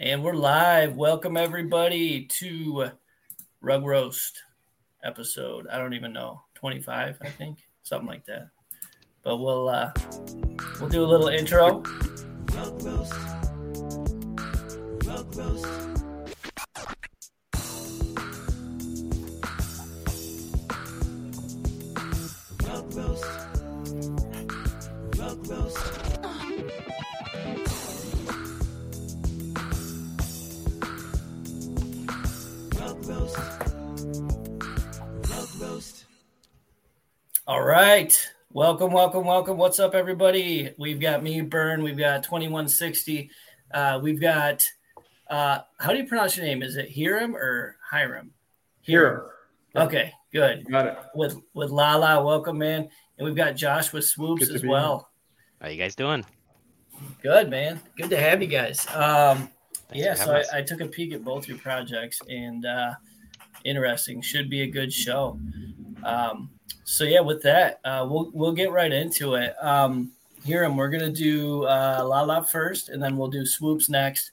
And we're live. Welcome everybody to Rug Roast episode. I don't even know, 25, I think, something like that. But we'll uh we'll do a little intro. Rug Roast. Rug Roast. All right. Welcome, welcome, welcome. What's up, everybody? We've got me, Burn. We've got 2160. Uh, we've got, uh, how do you pronounce your name? Is it Hiram or Hiram? Hiram. Okay, good. Got it. With with Lala, welcome, man. And we've got Josh with Swoops as well. How you guys doing? Good, man. Good to have you guys. Um, yeah, so I, I, took a peek at both your projects and uh, interesting. Should be a good show. Um, so yeah, with that, uh, we'll we'll get right into it. Um, Hiram, we're gonna do uh, La first, and then we'll do swoops next.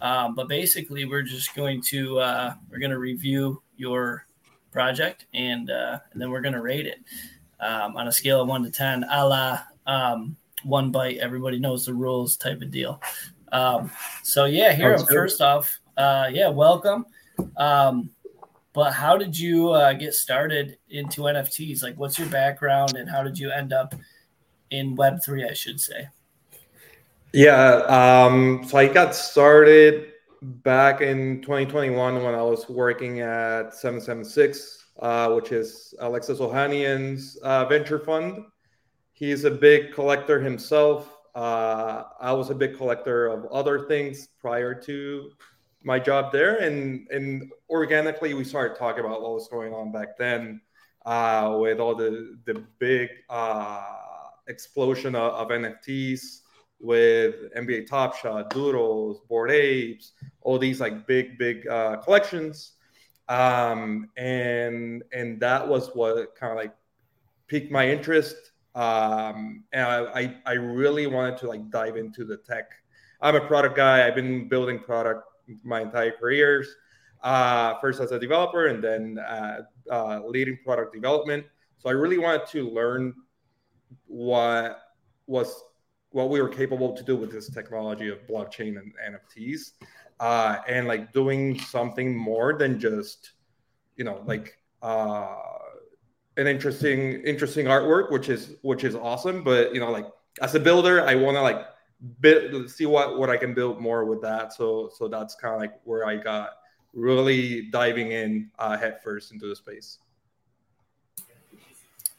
Um, but basically, we're just going to uh, we're gonna review your project, and uh, and then we're gonna rate it um, on a scale of one to ten, a la um, one bite. Everybody knows the rules, type of deal. Um, so yeah, Hiram. First off, uh, yeah, welcome. Um, but how did you uh, get started into NFTs? Like, what's your background and how did you end up in Web3, I should say? Yeah. Um, so I got started back in 2021 when I was working at 776, uh, which is Alexis Ohanian's uh, venture fund. He's a big collector himself. Uh, I was a big collector of other things prior to my job there, and and organically we started talking about what was going on back then uh, with all the the big uh, explosion of, of, NFTs with NBA Top Shot, Doodles, Bored Apes, all these like big big uh, collections, um, and and that was what kind of like piqued my interest. Um, and I, I really wanted to like dive into the tech. I'm a product guy. I've been building product my entire careers. Uh, first as a developer and then uh, uh, leading product development. So I really wanted to learn what was what we were capable to do with this technology of blockchain and NFTs, uh, and like doing something more than just, you know, like uh, an interesting interesting artwork, which is which is awesome. But you know, like as a builder, I want to like bit see what what I can build more with that. So so that's kind of like where I got really diving in uh, head first into the space.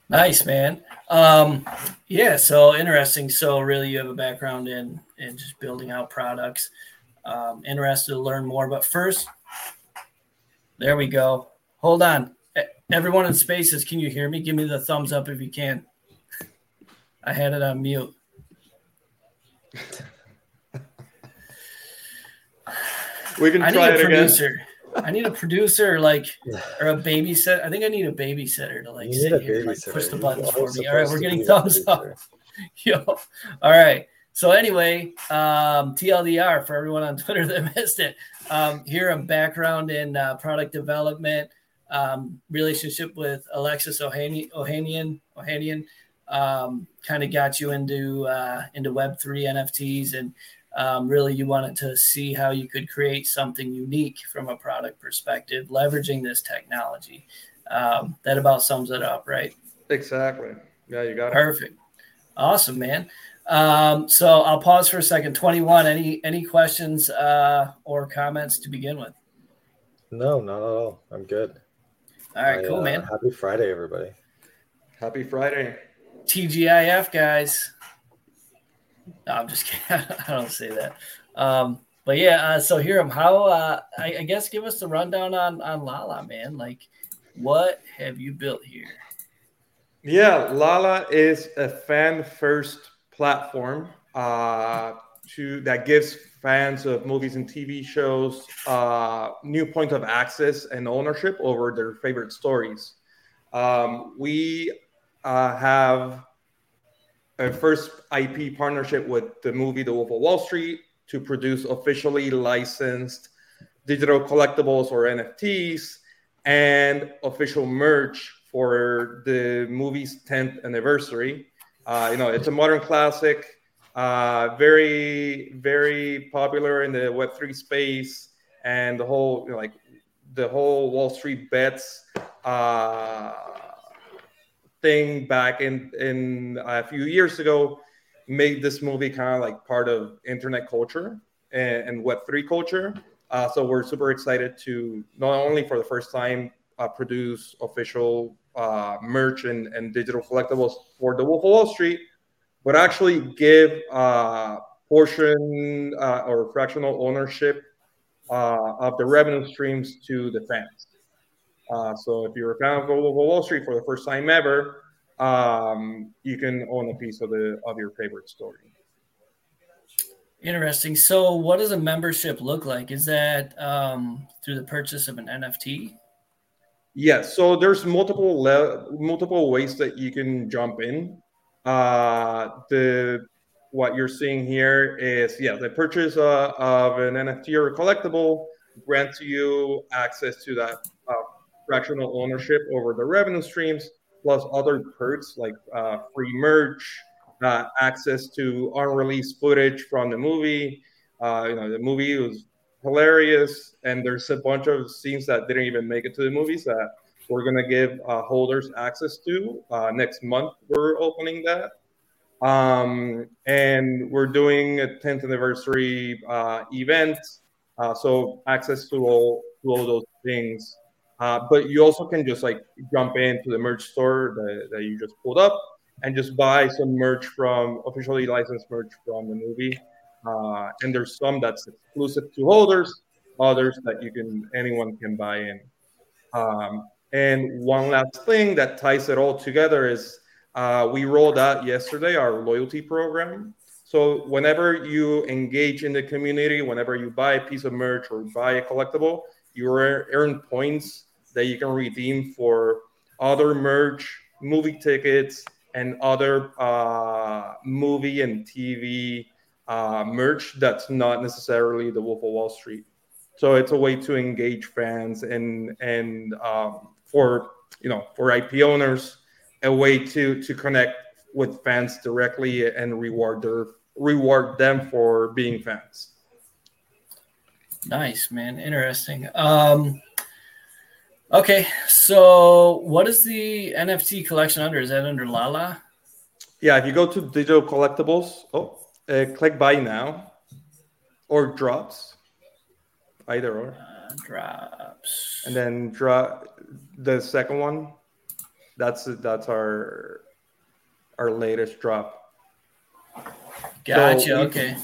Nice man. Um, yeah, so interesting. So really, you have a background in in just building out products. Um, interested to learn more, but first, there we go. Hold on, everyone in spaces. Can you hear me? Give me the thumbs up if you can. I had it on mute we can I try need a producer. Again. I need a producer, like, or a babysitter. I think I need a babysitter to like you sit here, like, push the buttons for me. All right, we're getting thumbs up. Yo, all right. So anyway, um, TLDR for everyone on Twitter that missed it. Um, here, a background in uh, product development, um, relationship with Alexis Ohanian, Ohanian, Ohanian um, kind of got you into uh, into Web three NFTs, and um, really you wanted to see how you could create something unique from a product perspective, leveraging this technology. Um, that about sums it up, right? Exactly. Yeah, you got it. Perfect. Awesome, man. Um, so I'll pause for a second. Twenty one. Any any questions uh, or comments to begin with? No, not at all. I'm good. All right, I, cool, uh, man. Happy Friday, everybody. Happy Friday. TGIF guys. No, I'm just kidding. I don't say that. Um, but yeah, uh, so Hiram, how uh, I, I, guess give us the rundown on on Lala, man. Like, what have you built here? Yeah, Lala is a fan first platform uh, to that gives fans of movies and TV shows uh, new point of access and ownership over their favorite stories. Um, we uh, have a first IP partnership with the movie The Wolf of Wall Street. to produce officially licensed digital collectibles or NFTs and official merch for the movie's 10th anniversary. Uh, you know, it's a modern classic, uh, very, very popular in the Web3 space and the whole, you know, like the whole Wall Street bets uh, thing back in in a few years ago made this movie kind of like part of internet culture and, and Web3 culture. Uh, so we're super excited to not only for the first time uh, produce official uh, merch and, and digital collectibles for the Wolf of Wall Street, but actually give uh, portion uh, or fractional ownership uh, of the revenue streams to the fans. Uh, so if you're a fan of Wall Street for the first time ever, um, you can own a piece of the of your favorite story. Interesting. So, what does a membership look like? Is that um, through the purchase of an NFT? Yes. So there's multiple le- multiple ways that you can jump in. Uh, the what you're seeing here is yeah, the purchase uh, of an NFT or a collectible grants you access to that fractional ownership over the revenue streams, plus other perks like uh, free merch, uh, access to unreleased footage from the movie. Uh, you know, the movie was hilarious, and there's a bunch of scenes that didn't even make it to the movies that we're gonna give uh, holders access to uh, next month. We're opening that, um, and we're doing a 10th anniversary uh, event, so access to all to all those things. Uh, but you also can just like jump into the merch store that, that you just pulled up and just buy some merch from officially licensed merch from the movie. Uh, and there's some that's exclusive to holders, others that you can anyone can buy in. Um, and one last thing that ties it all together is uh, we rolled out yesterday our loyalty program. So whenever you engage in the community, whenever you buy a piece of merch or buy a collectible, you earn points that you can redeem for other merch, movie tickets, and other uh, movie and TV uh, merch that's not necessarily the Wolf of Wall Street. So it's a way to engage fans and and um, for you know for IP owners, a way to to connect with fans directly and reward their reward them for being fans. Nice man, interesting. Um, okay, so what is the NFT collection under? Is that under Lala? Yeah, if you go to digital collectibles, oh, uh, click buy now or drops, either or. Uh, drops. And then drop the second one. That's that's our our latest drop. Gotcha. So okay.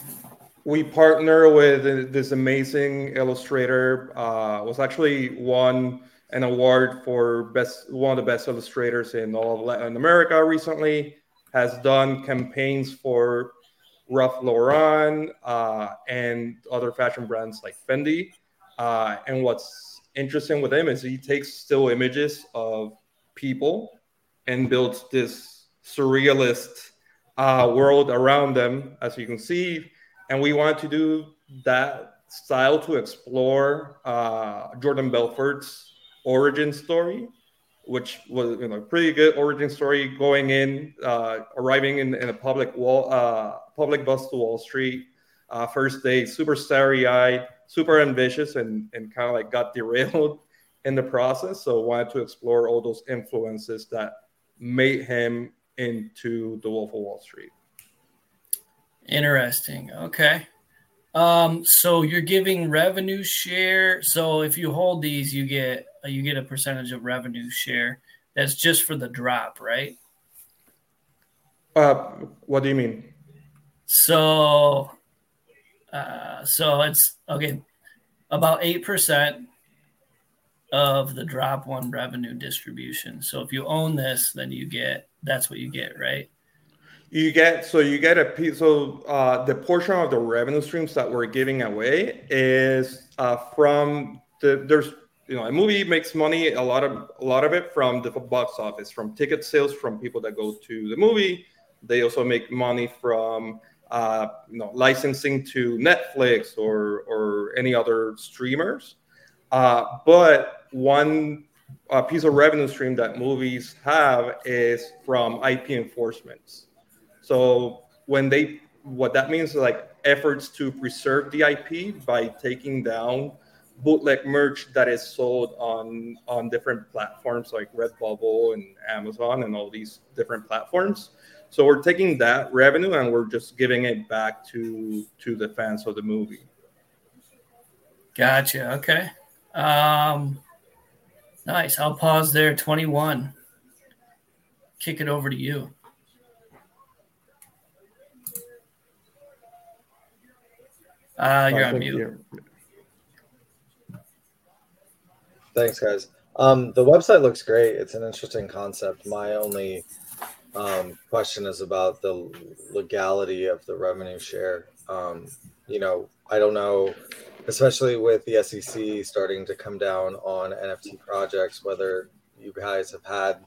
We partner with this amazing illustrator. Uh, was actually won an award for best one of the best illustrators in all of Latin America recently. Has done campaigns for Ralph Lauren uh, and other fashion brands like Fendi. Uh, and what's interesting with him is he takes still images of people and builds this surrealist uh, world around them, as you can see. And we wanted to do that style to explore uh, Jordan Belfort's origin story which was you know pretty good origin story going in, uh, arriving in, in a public wall, uh, public bus to Wall Street. Uh, first day, super starry eyed, super ambitious, and and kind of like got derailed in the process. So wanted to explore all those influences that made him into the Wolf of Wall Street. Interesting. Okay. Um, so you're giving revenue share. So if you hold these, you get you get a percentage of revenue share. That's just for the drop, right? Uh, what do you mean? So, uh, so it's okay. About eight percent of the drop one revenue distribution. So if you own this, then you get that's what you get, right? You get so you get a piece. So uh, the portion of the revenue streams that we're giving away is uh, from the there's you know a movie makes money a lot of a lot of it from the box office from ticket sales from people that go to the movie. They also make money from uh, you know, licensing to Netflix or or any other streamers. Uh, but one uh, piece of revenue stream that movies have is from IP enforcements. So when they, what that means like efforts to preserve the IP by taking down bootleg merch that is sold on on different platforms like Redbubble and Amazon and all these different platforms. So we're taking that revenue and we're just giving it back to to the fans of the movie. Gotcha. Okay. Um, nice. I'll pause there. Twenty-one. Kick it over to you. Uh, you're on mute. Thanks, guys. Um, the website looks great. It's an interesting concept. My only um, question is about the legality of the revenue share. Um, you know, I don't know, especially with the SEC starting to come down on NFT projects, whether you guys have had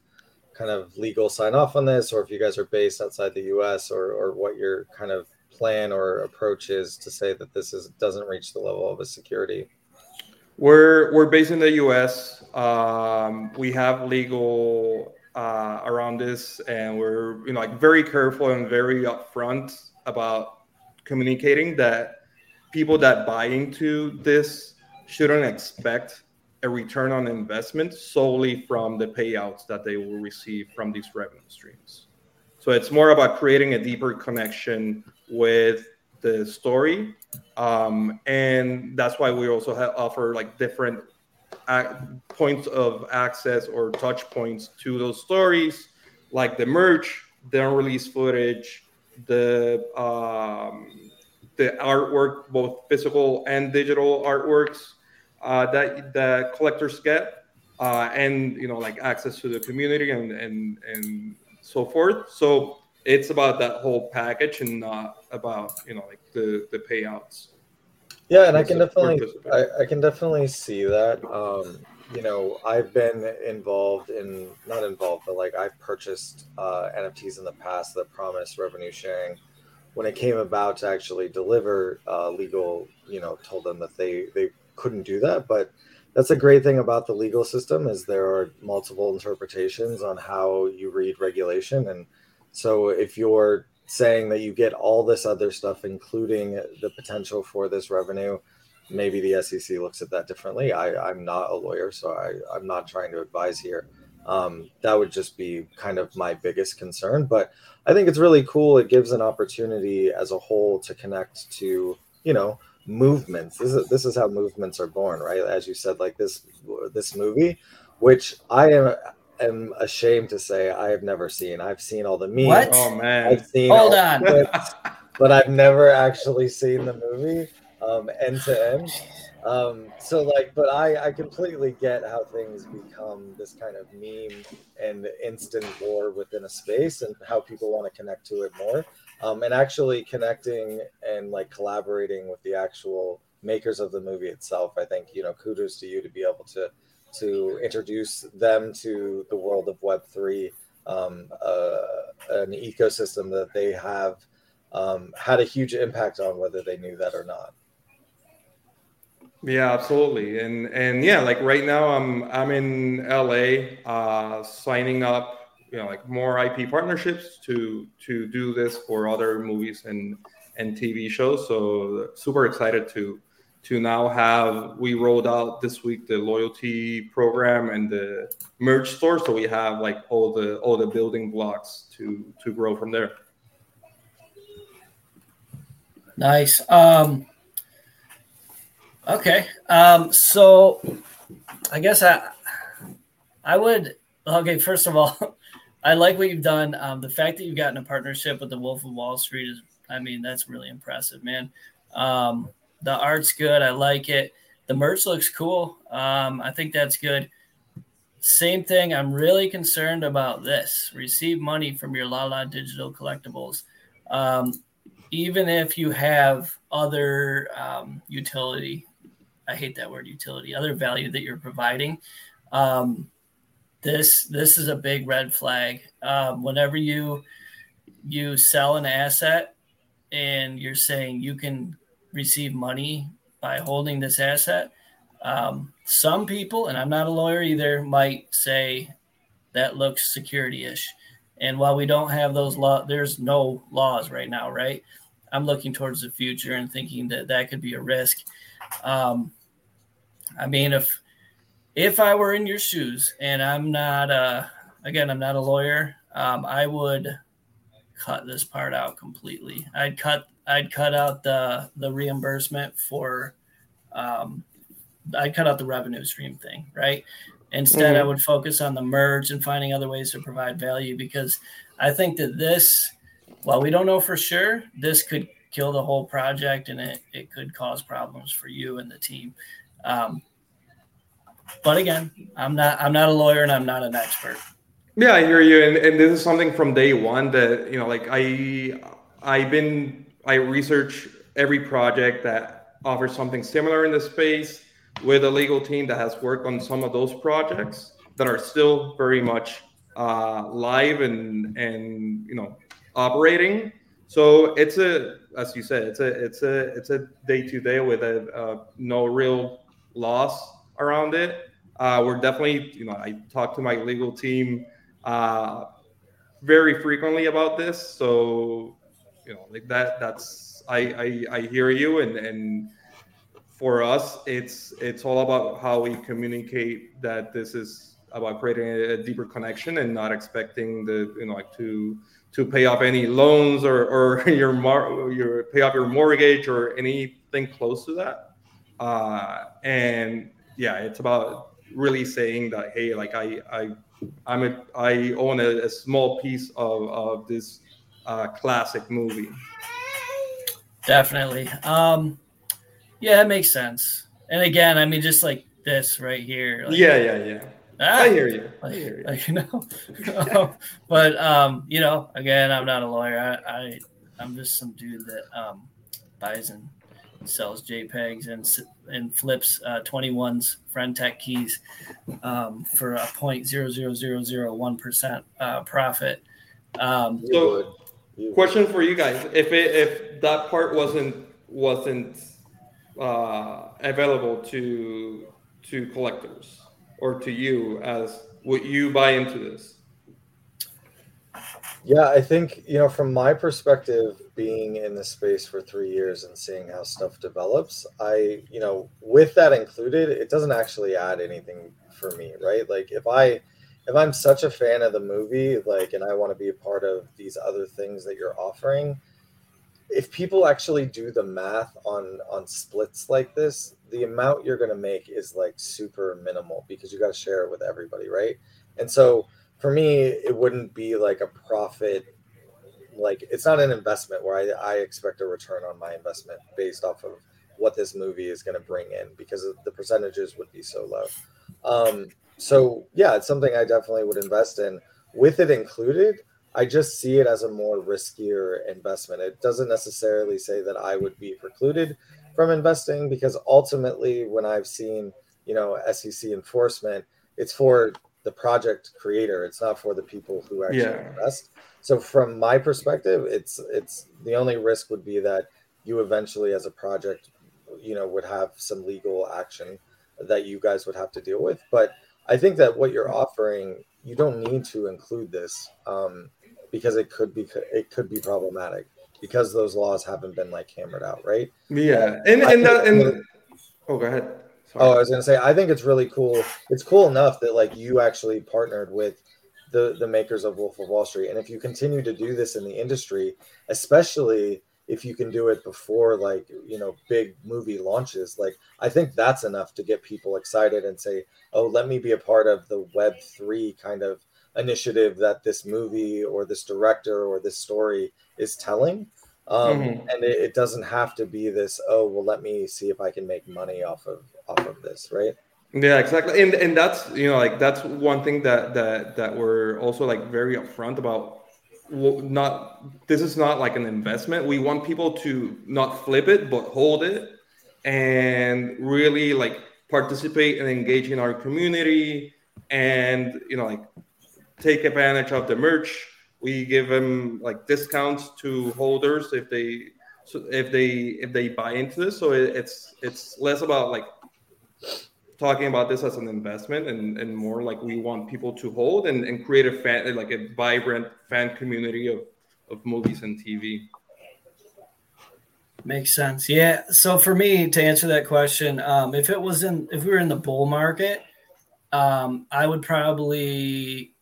kind of legal sign off on this, or if you guys are based outside the US, or, or what your kind of plan or approach is to say that this is doesn't reach the level of a security. We're we're based in the U.S. Um, we have legal uh, around this, and we're you know like very careful and very upfront about communicating that people that buy into this shouldn't expect a return on investment solely from the payouts that they will receive from these revenue streams. So it's more about creating a deeper connection with the story, um, and that's why we also have, offer like different points of access or touch points to those stories, like the merch, the unreleased footage, the um, the artwork, both physical and digital artworks uh, that the collectors get, uh, and you know like access to the community and and and so forth. So it's about that whole package and not about you know like the the payouts. Yeah, and I can definitely I, I, can definitely see that. Um, you know, I've been involved in not involved, but like I've purchased uh, NFTs in the past that promised revenue sharing. When it came about to actually deliver, uh, legal, you know, told them that they they couldn't do that. But that's a great thing about the legal system is there are multiple interpretations on how you read regulation, and so if you're saying that you get all this other stuff, including the potential for this revenue, maybe the SEC looks at that differently. I, I'm not a lawyer, so I, I'm not trying to advise here. Um, that would just be kind of my biggest concern. But I think it's really cool. It gives an opportunity as a whole to connect to, you know, movements. This is this is how movements are born, right? As you said, like this this movie, which I am am ashamed to say I have never seen. I've seen all the memes. What? Oh man! I've seen Hold on, clips, but I've never actually seen the movie um, end to end. Um, so like, but I I completely get how things become this kind of meme and instant war within a space, and how people want to connect to it more. Um, and actually connecting and like collaborating with the actual makers of the movie itself. I think you know kudos to you to be able to to introduce them to the world of Web3, um, uh, an ecosystem that they have um, had a huge impact on, whether they knew that or not. Yeah, absolutely, and and yeah, like right now, I'm I'm in LA, uh, signing up, you know, like more IP partnerships to to do this for other movies and and TV shows. So super excited to to now have we rolled out this week the loyalty program and the merch store. So we have like all the all the building blocks to to grow from there. Nice. Um okay. Um so i guess i i would okay first of all i like what you've done. Um the fact that you've gotten a partnership with the wolf of wall street is i mean that's really impressive man. Um the art's good. I like it. The merch looks cool. Um, I think that's good. Same thing. I'm really concerned about this. Receive money from your Lala Digital Collectibles. Um, even if you have other um, utility, I hate that word utility, other value that you're providing. Um, this this is a big red flag. Um, whenever you you sell an asset and you're saying you can receive money by holding this asset, um, some people, and I'm not a lawyer either, might say that looks security ish. And while we don't have those law, there's no laws right now, right? I'm looking towards the future and thinking that that could be a risk. Um, I mean, if if I were in your shoes, and I'm not, uh, again, I'm not a lawyer, um, I would cut this part out completely. I'd cut I'd cut out the the reimbursement for um, I'd cut out the revenue stream thing, right? Instead, mm-hmm. I would focus on the merge and finding other ways to provide value because I think that this, while we don't know for sure, this could kill the whole project and it, it could cause problems for you and the team. Um, but again, I'm not I'm not a lawyer and I'm not an expert. Yeah, I hear you, and, and this is something from day one that you know, like I I've been I research every project that offers something similar in the space with a legal team that has worked on some of those projects that are still very much uh, live and and you know operating. So it's a, as you said, it's a it's a it's a day to day with a, uh, no real loss around it. Uh, we're definitely, you know, I talk to my legal team uh, very frequently about this. So, like that, that's, I, I, I hear you. And, and for us, it's, it's all about how we communicate that this is about creating a, deeper connection and not expecting the, you know, like to, to pay off any loans or, or your, mar- your pay off your mortgage or anything close to that. Uh, and yeah, it's about really saying that, Hey, like I, I, I'm a, I own a, a small piece of, of this uh, classic movie. Definitely. Um, yeah, that makes sense. And again, I mean, just like this right here. Like, yeah, yeah, yeah. Ah, I hear you. I hear you. Like, you know, but um, you know, again, I'm not a lawyer. I, I I'm just some dude that um buys and sells JPEGs and and flips uh, 21's Friend.Tech keys um, for a point zero zero zero zero one percent uh, profit. Um, so, question for you guys: If it, if that part wasn't wasn't uh, available to to collectors or to you, as would you buy into this? Yeah, I think, you know, from my perspective, being in the space for three years and seeing how stuff develops, I, you know, with that included, it doesn't actually add anything for me, right? Like if I, if I'm such a fan of the movie, like, and I want to be a part of these other things that you're offering, if people actually do the math on on splits like this, the amount you're going to make is like super minimal because you got to share it with everybody, right? And so for me, it wouldn't be like a profit. Like it's not an investment where I, I expect a return on my investment based off of what this movie is going to bring in because the percentages would be so low. Um, so yeah, it's something I definitely would invest in. With it included, I just see it as a more riskier investment. It doesn't necessarily say that I would be precluded from investing because ultimately, when I've seen you know SEC enforcement, it's for the project creator. It's not for the people who actually yeah. invest. So from my perspective, it's it's the only risk would be that you eventually, as a project, you know, would have some legal action that you guys would have to deal with. But I think that what you're offering, you don't need to include this um, because it could be it could be problematic because those laws haven't been like hammered out, right? Yeah, and and, and, and oh, go ahead. Sorry. Oh, I was gonna say, I think it's really cool. It's cool enough that like you actually partnered with the the makers of Wolf of Wall Street, and if you continue to do this in the industry, especially if you can do it before like you know big movie launches, like I think that's enough to get people excited and say, oh, let me be a part of the Web three kind of initiative that this movie or this director or this story is telling. Um, mm-hmm. and it, it, doesn't have to be this oh well let me see if i can make money off of off of this right? Yeah exactly. And and that's you know like that's one thing that that that we're also like very upfront about not this is not like an investment. We want people to not flip it but hold it and really like participate and engage in our community and you know like take advantage of the merch. We give them like discounts to holders if they so if they if they buy into this. So it, it's it's less about like talking about this as an investment and, and more like we want people to hold and, and create a fan like a vibrant fan community of, of movies and tv makes sense. Yeah. So for me to answer that question um, if it was in if we were in the bull market um, i would probably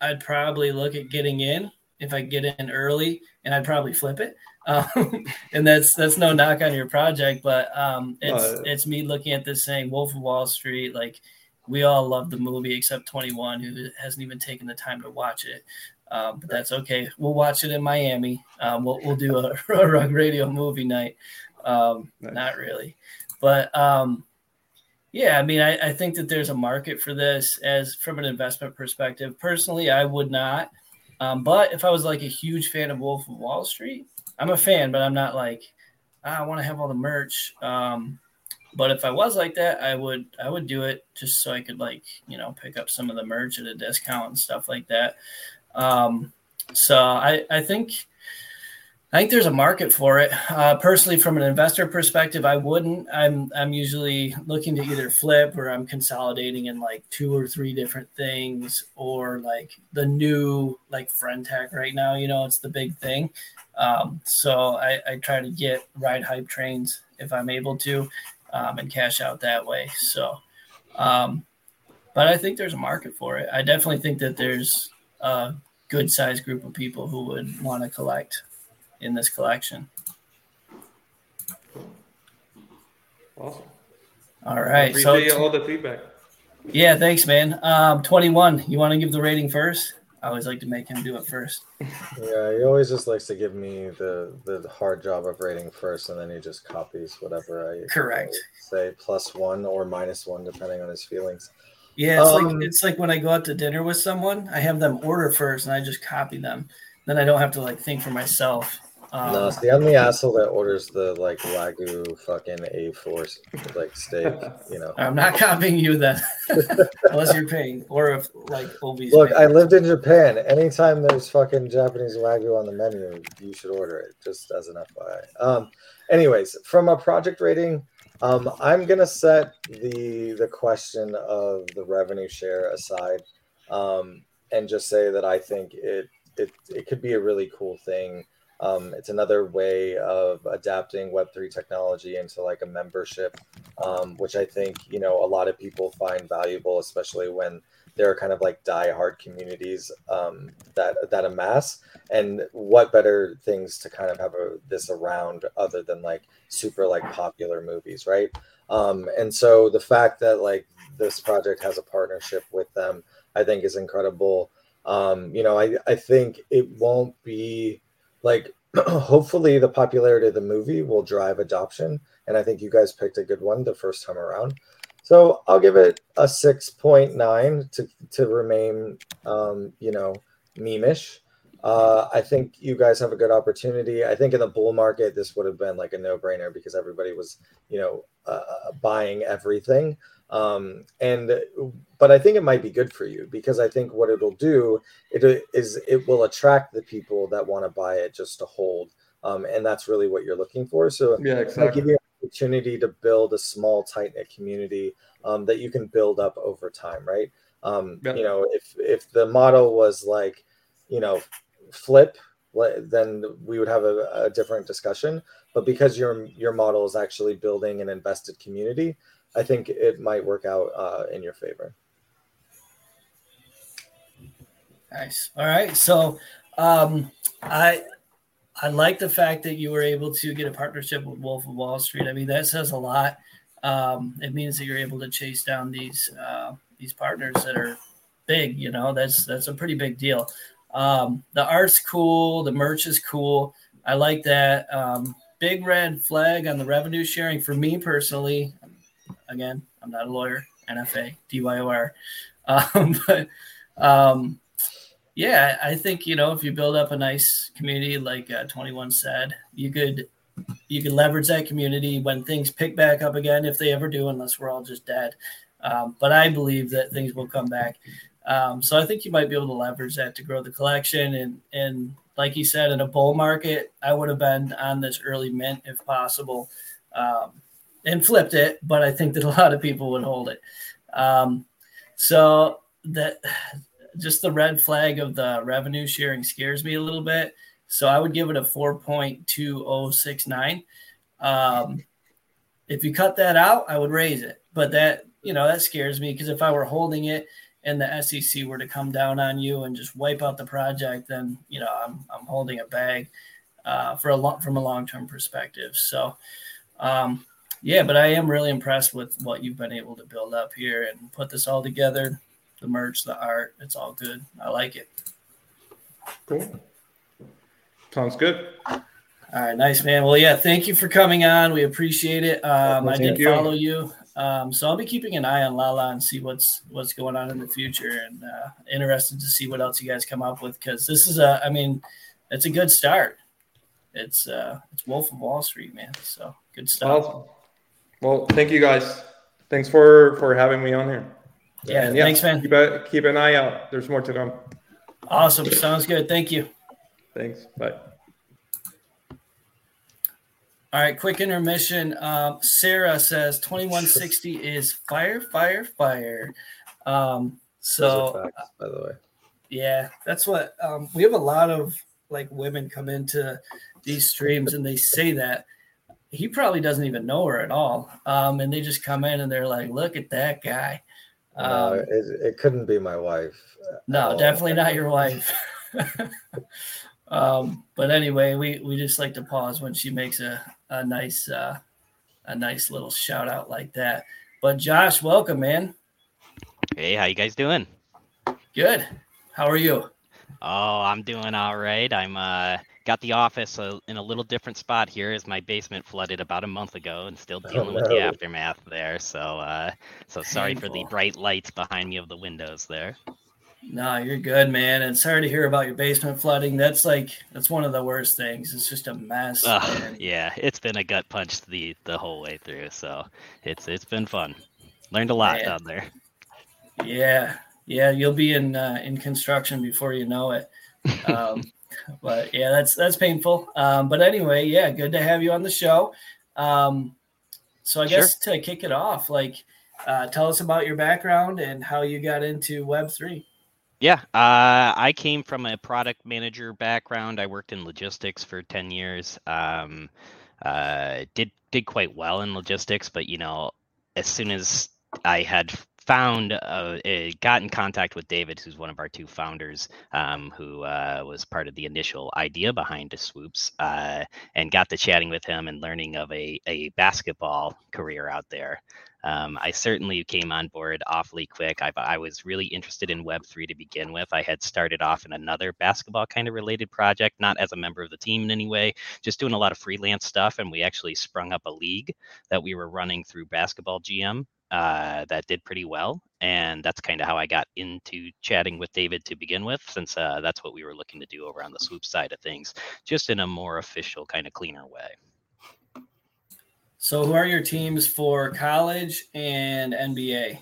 i'd probably look at getting in if I get in early, and I'd probably flip it. Um, and that's that's no knock on your project, but um, it's uh, it's me looking at this saying Wolf of Wall Street. Like we all love the movie except 21, who hasn't even taken the time to watch it. Um, but that's okay. We'll watch it in Miami. Um, we'll we'll do a, a rug radio movie night. Um, nice. Not really, but um, yeah, I mean, I, I think that there's a market for this as from an investment perspective. Personally, I would not. Um, but if I was like a huge fan of Wolf of Wall Street, I'm a fan, but I'm not like ah, I want to have all the merch. Um, but if I was like that, I would I would do it just so I could like you know pick up some of the merch at a discount and stuff like that. Um, so I I think I think there's a market for it. Uh, personally, from an investor perspective, I wouldn't. I'm I'm usually looking to either flip or I'm consolidating in like two or three different things, or like the new like friend tech right now. You know, it's the big thing. Um, so I, I try to get ride hype trains if I'm able to, um, and cash out that way. So, um, but I think there's a market for it. I definitely think that there's a good sized group of people who would want to collect in this collection. Awesome. All right. Appreciate so all the feedback. Yeah, thanks, man. Um, 21. You want to give the rating first? I always like to make him do it first. Yeah, he always just likes to give me the the hard job of rating first, and then he just copies whatever I correct say plus one or minus one depending on his feelings. Yeah, it's um, like it's like when I go out to dinner with someone, I have them order first, and I just copy them. Then I don't have to like think for myself. Um, no, see, I'm the asshole that orders the like wagyu fucking A force like steak. You know, I'm not copying you then, unless you're paying, or if like Obi's. Look, paying. I lived in Japan. Anytime there's fucking Japanese wagyu on the menu, you should order it. Just as an FYI. Um, anyways, from a project rating, um, I'm gonna set the the question of the revenue share aside, um, and just say that I think it it it could be a really cool thing um, it's another way of adapting Web3 technology into like a membership, um, which I think, you know, a lot of people find valuable, especially when there are kind of like die-hard communities um, that that amass. And what better things to kind of have a, this around other than like super like popular movies, right? Um, and so the fact that like this project has a partnership with them, I think is incredible. Um, you know, I, I think it won't be like hopefully the popularity of the movie will drive adoption and i think you guys picked a good one the first time around so i'll give it a 6.9 to to remain um, you know memeish uh, I think you guys have a good opportunity. I think in the bull market, this would have been like a no brainer because everybody was, you know, uh, buying everything. Um, and but I think it might be good for you because I think what it'll do it is it will attract the people that want to buy it just to hold, um, and that's really what you're looking for. So yeah, exactly. Give you an opportunity to build a small tight knit community um, that you can build up over time, right? Um, yeah. You know, if if the model was like, you know, flip then we would have a, a, different discussion. But because your your model is actually building an invested community, I think it might work out uh, in your favor. Nice. All right. So um, I I like the fact that you were able to get a partnership with Wolf of Wall Street. I mean, that says a lot. Um, it means that you're able to chase down these uh, these partners that are big. You know, that's that's a pretty big deal. Um, the art's cool. The merch is cool. I like that. Um, big red flag on the revenue sharing for me personally. Again, I'm not a lawyer. NFA, DYOR. Um, but um, yeah, I think you know if you build up a nice community like uh, 21 said, you could you could leverage that community when things pick back up again, if they ever do, unless we're all just dead. Um, but I believe that things will come back. Um, so I think you might be able to leverage that to grow the collection and and like you said, in a bull market, I would have been on this early mint if possible, um, and flipped it. But I think that a lot of people would hold it. Um, so that just the red flag of the revenue sharing scares me a little bit. So I would give it a 4.2069. Um, if you cut that out, I would raise it. But that, you know, that scares me because if I were holding it and the SEC were to come down on you and just wipe out the project, then, you know, I'm, I'm holding a bag uh, for a long, from a long-term perspective. So, um, yeah, but I am really impressed with what you've been able to build up here and put this all together. The merch, the art, it's all good. I like it. Cool. Sounds good. All right, nice man. Well, yeah, thank you for coming on. We appreciate it. Um, I did you. follow you, um, so I'll be keeping an eye on Lala and see what's what's going on in the future, and uh, interested to see what else you guys come up with because this is a, I mean, it's a good start. It's uh, it's Wolf of Wall Street, man. So good stuff. Awesome. Well, thank you guys. Thanks for for having me on here. Yeah, yeah thanks, man. Keep, a, keep an eye out. There's more to come. Awesome. Sounds good. Thank you. Thanks. Bye. All right, quick intermission. Um, Sarah says 2160 is fire, fire, fire. Um, so, facts, by the way, yeah, that's what um, we have a lot of like women come into these streams and they say that he probably doesn't even know her at all. Um, and they just come in and they're like, look at that guy. Um, no, it, it, couldn't be my wife. No, definitely not your wife. um, but anyway, we, we just like to pause when she makes a, a nice, uh, a nice little shout out like that. But Josh, welcome, man. Hey, how you guys doing? Good. How are you? Oh, I'm doing all right. I'm uh got the office uh, in a little different spot here as my basement flooded about a month ago and still oh, dealing oh, no. with the aftermath there. So, uh, so sorry Painful. for the bright lights behind me of the windows there. No, you're good, man. And sorry to hear about your basement flooding. That's like that's one of the worst things. It's just a mess. Yeah, it's been a gut punch the the whole way through. So it's it's been fun. Learned a lot man. down there. Yeah, yeah. You'll be in uh, in construction before you know it. Um, but yeah, that's that's painful. Um, but anyway, yeah, good to have you on the show. Um, so I sure. guess to kick it off, like, uh, tell us about your background and how you got into Web three. Yeah, uh, I came from a product manager background. I worked in logistics for ten years. Um, uh, did did quite well in logistics, but you know, as soon as I had found uh, got in contact with David, who's one of our two founders, um, who uh, was part of the initial idea behind the swoops, uh, and got to chatting with him and learning of a, a basketball career out there. Um, I certainly came on board awfully quick. I, I was really interested in Web3 to begin with. I had started off in another basketball kind of related project, not as a member of the team in any way, just doing a lot of freelance stuff. And we actually sprung up a league that we were running through Basketball GM uh, that did pretty well. And that's kind of how I got into chatting with David to begin with, since uh, that's what we were looking to do over on the swoop side of things, just in a more official, kind of cleaner way. So, who are your teams for college and NBA?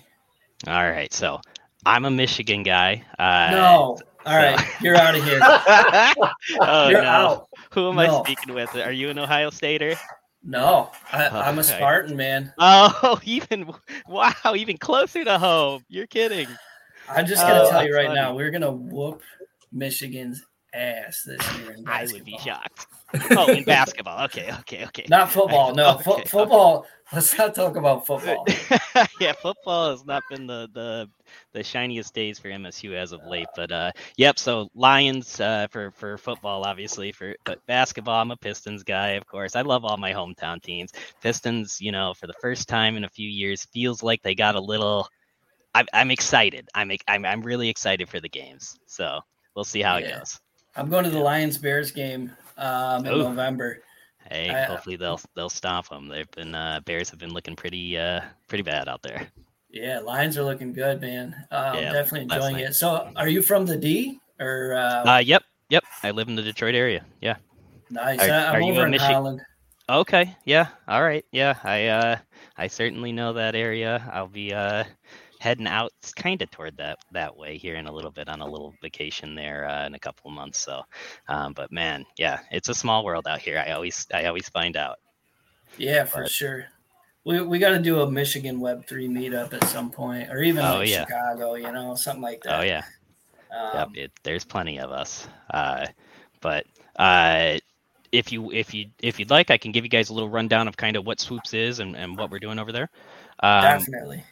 All right. So, I'm a Michigan guy. Uh, no. All right. So... You're out of here. oh, you're no. out. Who am no. I speaking with? Are you an Ohio Stater? No, I, uh, am a Spartan, man. Oh, even wow, even closer to home. You're kidding. I'm just gonna oh, tell you right funny. now, we're gonna whoop Michigan's ass this year. I would be shocked. Oh, in basketball. Okay, okay, okay. Not football. No, okay, football. Let's not talk about football. yeah, football has not been the the the shiniest days for MSU as of late. But uh, yep. So Lions uh, for for football, obviously. For but basketball, I'm a Pistons guy, of course. I love all my hometown teams. Pistons, you know, for the first time in a few years, feels like they got a little. I'm, I'm excited. I'm, I'm I'm really excited for the games. So we'll see how yeah. it goes. I'm going to the Lions Bears game um, in Ooh. November. Hey, I, hopefully they'll they'll stop them. They've been uh, Bears have been looking pretty uh, pretty bad out there. Yeah, Lions are looking good, man. Um, yeah, definitely enjoying it. So, are you from the D or? Uh... uh, yep, yep. I live in the Detroit area. Yeah. Nice. Are, I'm are over in Holland. Okay. Yeah. All right. Yeah. I uh I certainly know that area. I'll be uh heading out kind of toward that that way here in a little bit on a little vacation there uh, in a couple of months. So, um, but man, yeah, it's a small world out here. I always I always find out. Yeah, for but, sure. We, we got to do a Michigan Web three meetup at some point, or even oh, like yeah. Chicago, you know, something like that. Oh yeah, um, yep. It, there's plenty of us. Uh, but uh, if you if you if you'd like, I can give you guys a little rundown of kind of what Swoops is and, and what we're doing over there. Um, Definitely.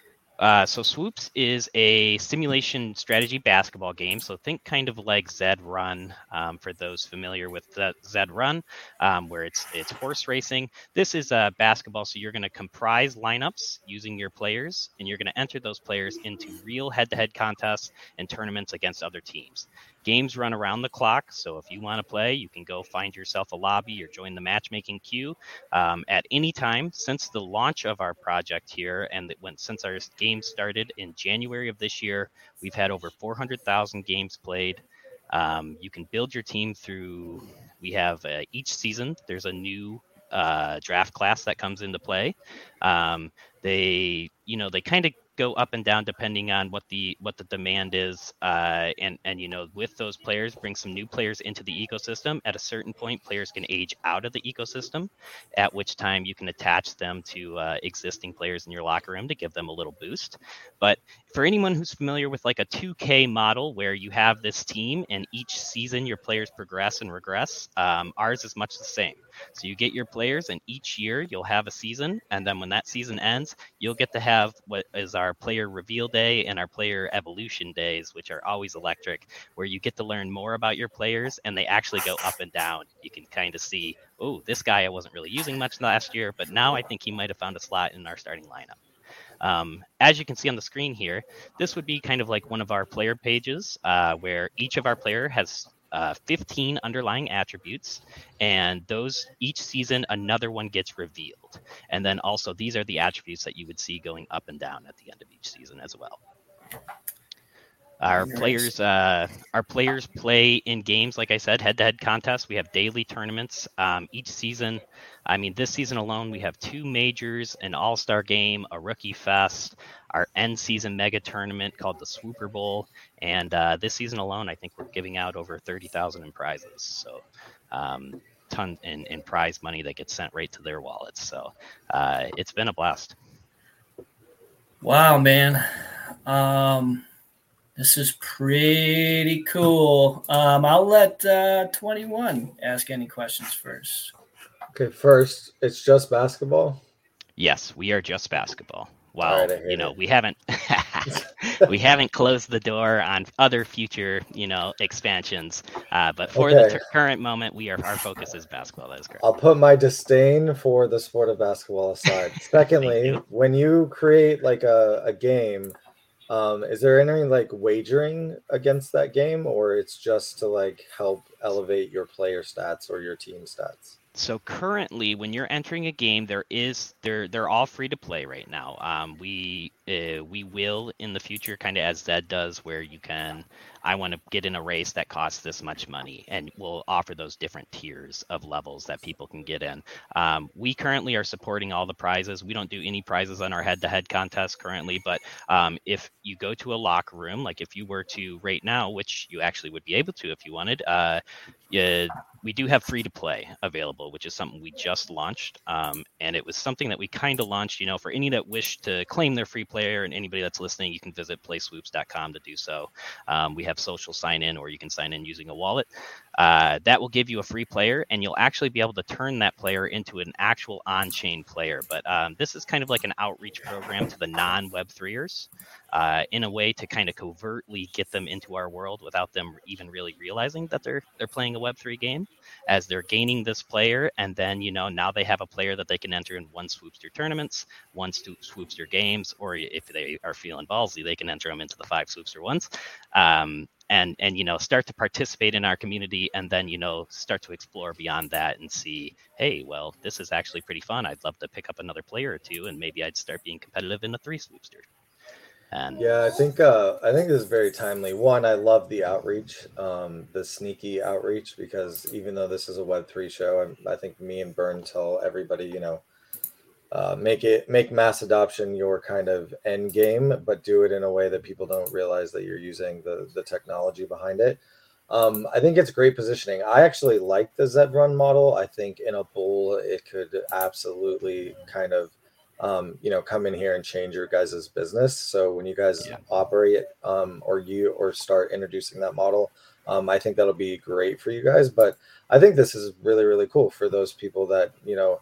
Uh, so Swoops is a simulation strategy basketball game. So think kind of like Zed Run um, for those familiar with Zed Run, um, where it's it's horse racing. This is a basketball, so you're going to comprise lineups using your players, and you're going to enter those players into real head-to-head contests and tournaments against other teams. Games run around the clock, so if you want to play, you can go find yourself a lobby or join the matchmaking queue um, at any time since the launch of our project here, and went since our game started in January of this year. We've had over 400,000 games played. Um, you can build your team through. We have uh, each season. There's a new uh, draft class that comes into play. Um, they, you know, they kind of go up and down depending on what the what the demand is uh, and and you know with those players bring some new players into the ecosystem. At a certain point players can age out of the ecosystem at which time you can attach them to uh, existing players in your locker room to give them a little boost but for anyone who's familiar with like a 2k model where you have this team and each season your players progress and regress um, ours is much the same so you get your players and each year you'll have a season and then when that season ends you'll get to have what is our our player reveal day and our player evolution days, which are always electric, where you get to learn more about your players and they actually go up and down. You can kind of see, oh, this guy I wasn't really using much last year, but now I think he might have found a slot in our starting lineup. Um, as you can see on the screen here, this would be kind of like one of our player pages uh, where each of our player has uh, 15 underlying attributes, and those each season another one gets revealed. And then also these are the attributes that you would see going up and down at the end of each season as well. Our players, uh, our players play in games, like I said, head-to-head contests. We have daily tournaments um, each season. I mean, this season alone, we have two majors, an All-Star game, a Rookie Fest, our end-season mega tournament called the Swooper Bowl, and uh, this season alone, I think we're giving out over thirty thousand in prizes. So, um, ton in, in prize money that gets sent right to their wallets. So, uh, it's been a blast. Wow, man. Um this is pretty cool. Um, I'll let uh, 21 ask any questions first. Okay, first, it's just basketball. Yes, we are just basketball. Well, right, you know, it. we haven't we haven't closed the door on other future, you know, expansions. Uh, but for okay. the t- current moment, we are our focus is basketball. That is correct. I'll put my disdain for the sport of basketball aside. Secondly, you. when you create like a, a game, um, is there any like wagering against that game, or it's just to like help elevate your player stats or your team stats? So currently when you're entering a game there is they're they're all free to play right now. Um, we uh, we will in the future kind of as zed does where you can i want to get in a race that costs this much money and we'll offer those different tiers of levels that people can get in um, we currently are supporting all the prizes we don't do any prizes on our head-to-head contest currently but um, if you go to a locker room like if you were to right now which you actually would be able to if you wanted uh, yeah, we do have free to play available, which is something we just launched. Um, and it was something that we kind of launched, you know, for any that wish to claim their free player and anybody that's listening, you can visit playswoops.com to do so. Um, we have social sign in, or you can sign in using a wallet. Uh, that will give you a free player, and you'll actually be able to turn that player into an actual on chain player. But um, this is kind of like an outreach program to the non Web3ers uh, in a way to kind of covertly get them into our world without them even really realizing that they're they're playing a Web3 game as they're gaining this player. And then, you know, now they have a player that they can enter in one Swoopster tournaments, one Swoopster games, or if they are feeling ballsy, they can enter them into the five Swoopster ones. Um, and and you know start to participate in our community and then you know start to explore beyond that and see hey well this is actually pretty fun i'd love to pick up another player or two and maybe i'd start being competitive in the three swoopster and yeah, I think uh, I think this is very timely. One, I love the outreach, um, the sneaky outreach, because even though this is a Web three show, I, I think me and Burn tell everybody, you know, uh, make it make mass adoption your kind of end game, but do it in a way that people don't realize that you're using the the technology behind it. Um, I think it's great positioning. I actually like the Zed Run model. I think in a bull, it could absolutely kind of, um, you know, come in here and change your guys' business. So when you guys yeah. operate um, or you or start introducing that model, um, I think that'll be great for you guys. But I think this is really, really cool for those people that, you know,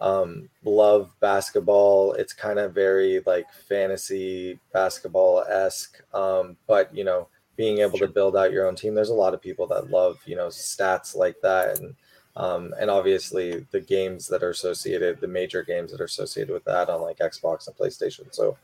um, love basketball. It's kind of very like fantasy basketball esque, um, but you know, being able sure. to build out your own team. There's a lot of people that love, you know, stats like that, and um, and obviously the games that are associated, the major games that are associated with that on like Xbox and PlayStation. So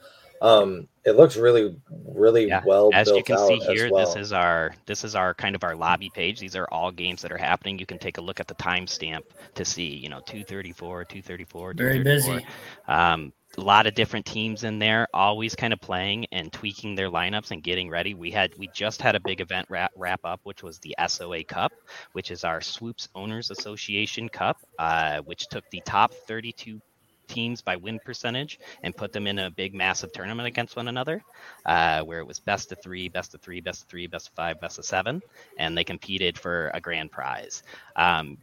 um, it looks really, really yeah. well. As you can see here, well. this is our this is our kind of our lobby page. These are all games that are happening. You can take a look at the timestamp to see, you know, 234, 234, Very busy. Um, a lot of different teams in there, always kind of playing and tweaking their lineups and getting ready. We had we just had a big event wrap, wrap up, which was the SOA Cup, which is our Swoops Owners Association Cup, uh, which took the top 32 teams by win percentage and put them in a big massive tournament against one another uh, where it was best of three best of three best of three best of five best of seven and they competed for a grand prize um,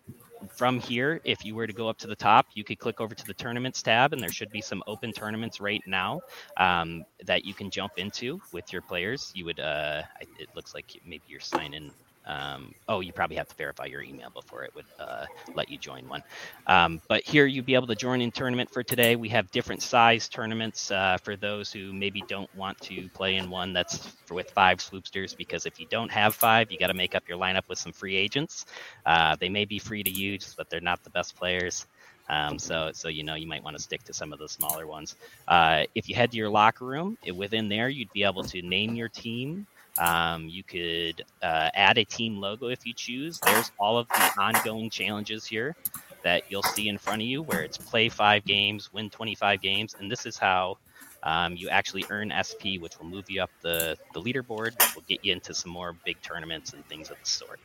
from here, if you were to go up to the top, you could click over to the tournaments tab, and there should be some open tournaments right now um, that you can jump into with your players. You would, uh, it looks like maybe you're signing um, oh, you probably have to verify your email before it would uh, let you join one. Um, but here you'd be able to join in tournament for today. We have different size tournaments uh, for those who maybe don't want to play in one that's with five swoopsters because if you don't have five, you got to make up your lineup with some free agents. Uh, they may be free to use, but they're not the best players. Um, so, so you know, you might want to stick to some of the smaller ones. Uh, if you head to your locker room, it, within there, you'd be able to name your team, um, you could uh, add a team logo if you choose. There's all of the ongoing challenges here that you'll see in front of you where it's play five games, win 25 games. And this is how um, you actually earn SP, which will move you up the, the leaderboard, which will get you into some more big tournaments and things of the sort.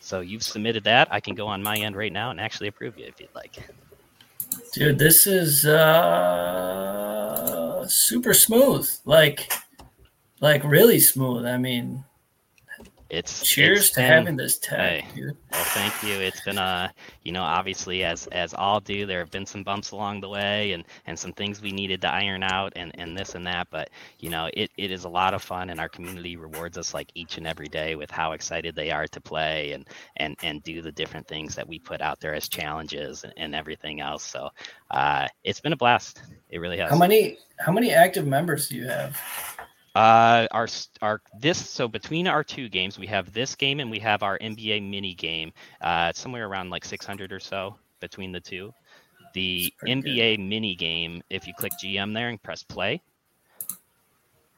So you've submitted that. I can go on my end right now and actually approve you if you'd like. Dude, this is uh, super smooth. Like, like really smooth. I mean, it's cheers it's to been, having this tech. Hey, well, thank you. It's been uh, you know, obviously as as all do, there have been some bumps along the way and and some things we needed to iron out and and this and that. But you know, it it is a lot of fun, and our community rewards us like each and every day with how excited they are to play and and and do the different things that we put out there as challenges and, and everything else. So uh, it's been a blast. It really has. How many how many active members do you have? Uh, our our this so between our two games, we have this game and we have our NBA mini game. Uh, somewhere around like 600 or so between the two. The NBA good. mini game, if you click GM there and press play,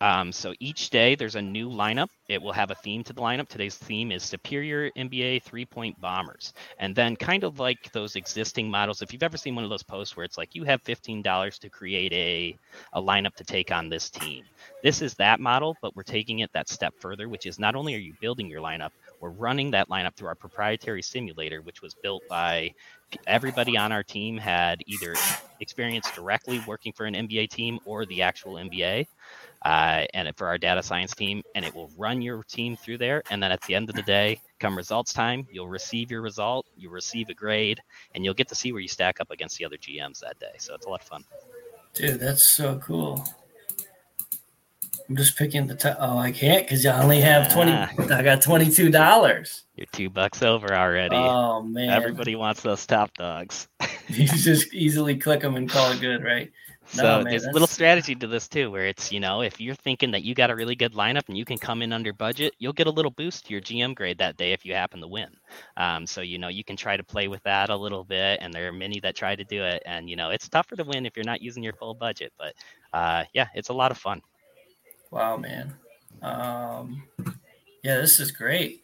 um, so each day there's a new lineup. It will have a theme to the lineup. Today's theme is Superior NBA Three Point Bombers. And then, kind of like those existing models, if you've ever seen one of those posts where it's like you have $15 to create a, a lineup to take on this team, this is that model, but we're taking it that step further, which is not only are you building your lineup, we're running that lineup through our proprietary simulator, which was built by everybody on our team had either experience directly working for an NBA team or the actual NBA uh, and for our data science team, and it will run your team through there. And then at the end of the day, come results time, you'll receive your result, you'll receive a grade, and you'll get to see where you stack up against the other GMs that day. So it's a lot of fun. Dude, that's so cool. I'm just picking the top. Oh, I can't because you only have twenty. Ah. I got twenty two dollars. You're two bucks over already. Oh man! Everybody wants those top dogs. you just easily click them and call it good, right? So no, man, there's a little strategy to this too, where it's you know if you're thinking that you got a really good lineup and you can come in under budget, you'll get a little boost to your GM grade that day if you happen to win. Um, so you know you can try to play with that a little bit, and there are many that try to do it, and you know it's tougher to win if you're not using your full budget, but uh, yeah, it's a lot of fun. Wow, man. Um, yeah, this is great.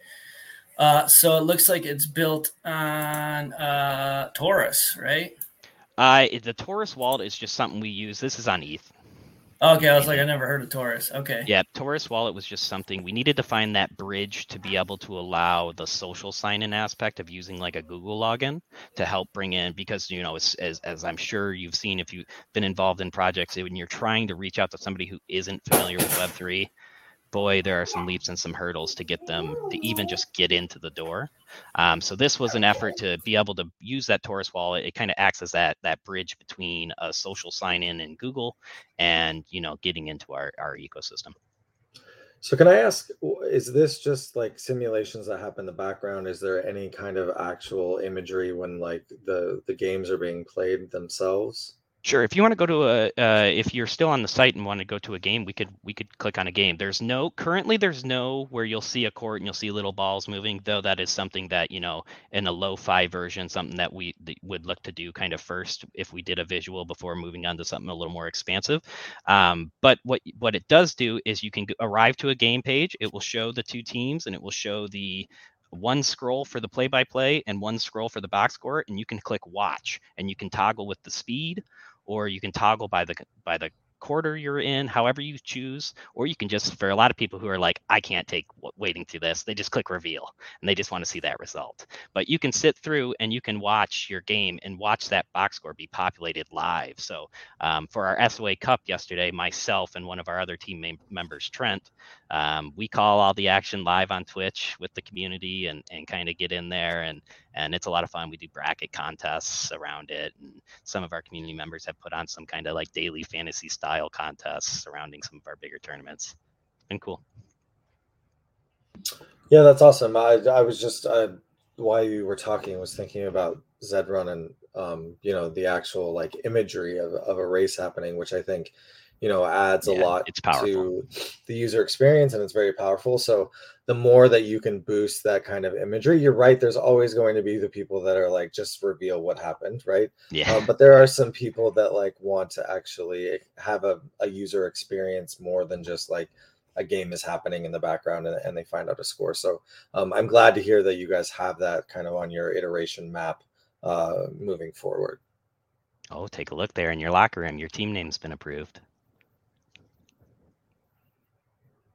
Uh, so it looks like it's built on uh, Torus, right? Uh, the Torus wallet is just something we use. This is on ETH. Okay, I was like, I never heard of Torus. Okay. Yeah, Torus Wallet was just something we needed to find that bridge to be able to allow the social sign-in aspect of using like a Google login to help bring in because you know as, as as I'm sure you've seen if you've been involved in projects when you're trying to reach out to somebody who isn't familiar with Web3, boy, there are some leaps and some hurdles to get them to even just get into the door. Um, so this was an effort to be able to use that Torus wallet. It kind of acts as that that bridge between a social sign-in in Google and you know getting into our our ecosystem. So can I ask, is this just like simulations that happen in the background? Is there any kind of actual imagery when like the the games are being played themselves? Sure. If you want to go to a, uh, if you're still on the site and want to go to a game, we could we could click on a game. There's no currently there's no where you'll see a court and you'll see little balls moving. Though that is something that you know in a lo-fi version, something that we would look to do kind of first if we did a visual before moving on to something a little more expansive. Um, but what what it does do is you can arrive to a game page. It will show the two teams and it will show the one scroll for the play by play and one scroll for the box score and you can click watch and you can toggle with the speed or you can toggle by the by the quarter you're in, however you choose, or you can just, for a lot of people who are like, I can't take waiting through this, they just click reveal and they just want to see that result. But you can sit through and you can watch your game and watch that box score be populated live. So um, for our SOA Cup yesterday, myself and one of our other team members, Trent, um, we call all the action live on Twitch with the community and, and kind of get in there and and it's a lot of fun. We do bracket contests around it, and some of our community members have put on some kind of like daily fantasy style contests surrounding some of our bigger tournaments. It's been cool. Yeah, that's awesome. I I was just uh, while you were talking, was thinking about Zed Run and um, you know the actual like imagery of, of a race happening, which I think you know adds yeah, a lot to the user experience and it's very powerful. So the more that you can boost that kind of imagery you're right there's always going to be the people that are like just reveal what happened right? Yeah. Um, but there are some people that like want to actually have a, a user experience more than just like a game is happening in the background and, and they find out a score. So um, i'm glad to hear that you guys have that kind of on your iteration map uh, moving forward. Oh take a look there in your locker room. Your team name's been approved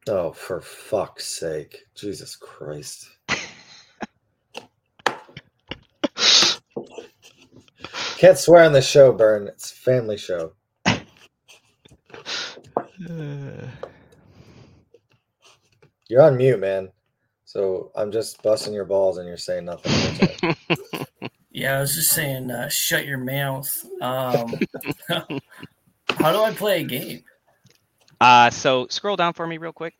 Oh, for fuck's sake. Jesus Christ. Can't swear on the show, Burn. It's family show. You're on mute, man. So I'm just busting your balls and you're saying nothing. yeah, I was just saying, uh, shut your mouth. Um, how do I play a game? Uh, so scroll down for me real quick.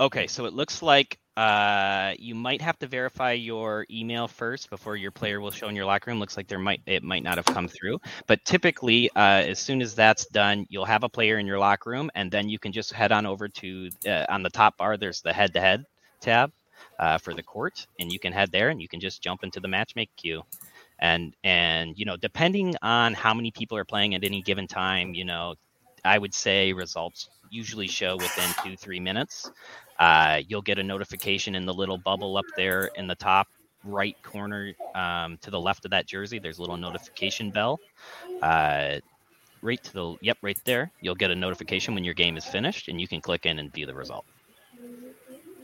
Okay, so it looks like uh, you might have to verify your email first before your player will show in your locker room. Looks like there might it might not have come through, but typically, uh, as soon as that's done, you'll have a player in your locker room, and then you can just head on over to uh, on the top bar. There's the head-to-head tab uh, for the court, and you can head there, and you can just jump into the matchmake queue and and you know depending on how many people are playing at any given time you know I would say results usually show within two, three minutes. Uh, you'll get a notification in the little bubble up there in the top right corner um, to the left of that jersey. There's a little notification bell. Uh, right to the, yep, right there. You'll get a notification when your game is finished and you can click in and view the result.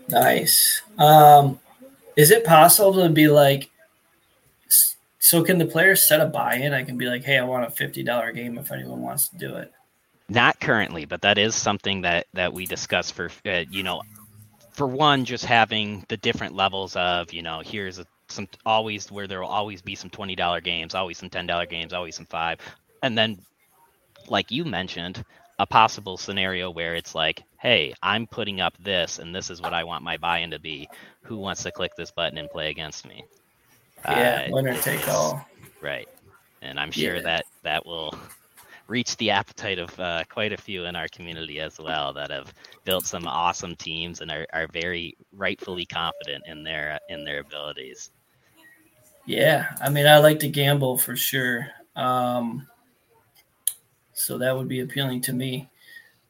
Nice. Um, is it possible to be like, so can the player set a buy-in? I can be like, hey, I want a fifty dollar game if anyone wants to do it. Not currently, but that is something that that we discuss for uh, you know, for one, just having the different levels of you know, here's a, some always where there will always be some twenty dollar games, always some ten dollar games, always some five, and then like you mentioned, a possible scenario where it's like, hey, I'm putting up this, and this is what I want my buy-in to be. Who wants to click this button and play against me? Yeah, uh, winner take all. Right, and I'm sure yeah. that that will reached the appetite of uh, quite a few in our community as well that have built some awesome teams and are, are very rightfully confident in their in their abilities. Yeah, I mean, I like to gamble for sure. Um, so that would be appealing to me.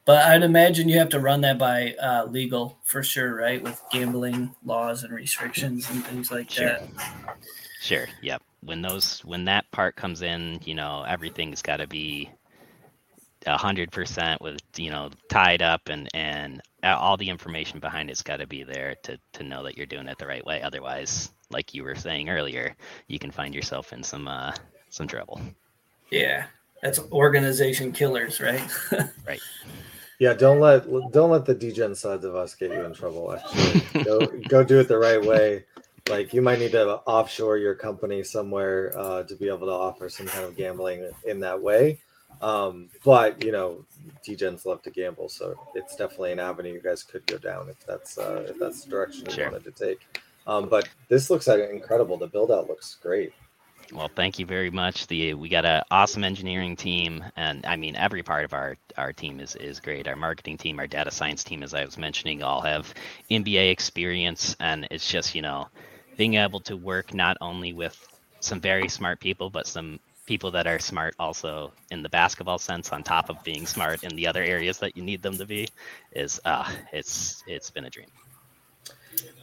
But I'd imagine you have to run that by uh, legal for sure, right? With gambling laws and restrictions and things like sure. that. Sure. Yep. When those when that part comes in, you know, everything's got to be hundred percent with you know tied up and and all the information behind it's got to be there to to know that you're doing it the right way. Otherwise, like you were saying earlier, you can find yourself in some uh some trouble. Yeah, that's organization killers, right? right. Yeah, don't let don't let the degen sides of us get you in trouble. Actually, go go do it the right way. Like you might need to offshore your company somewhere uh, to be able to offer some kind of gambling in that way. Um, but you know, degens love to gamble, so it's definitely an avenue you guys could go down if that's uh, if that's the direction you sure. wanted to take. Um, but this looks like incredible. The build out looks great. Well, thank you very much. The we got an awesome engineering team, and I mean every part of our our team is is great. Our marketing team, our data science team, as I was mentioning, all have NBA experience, and it's just you know being able to work not only with some very smart people, but some people that are smart also in the basketball sense, on top of being smart in the other areas that you need them to be, is uh, it's it's been a dream.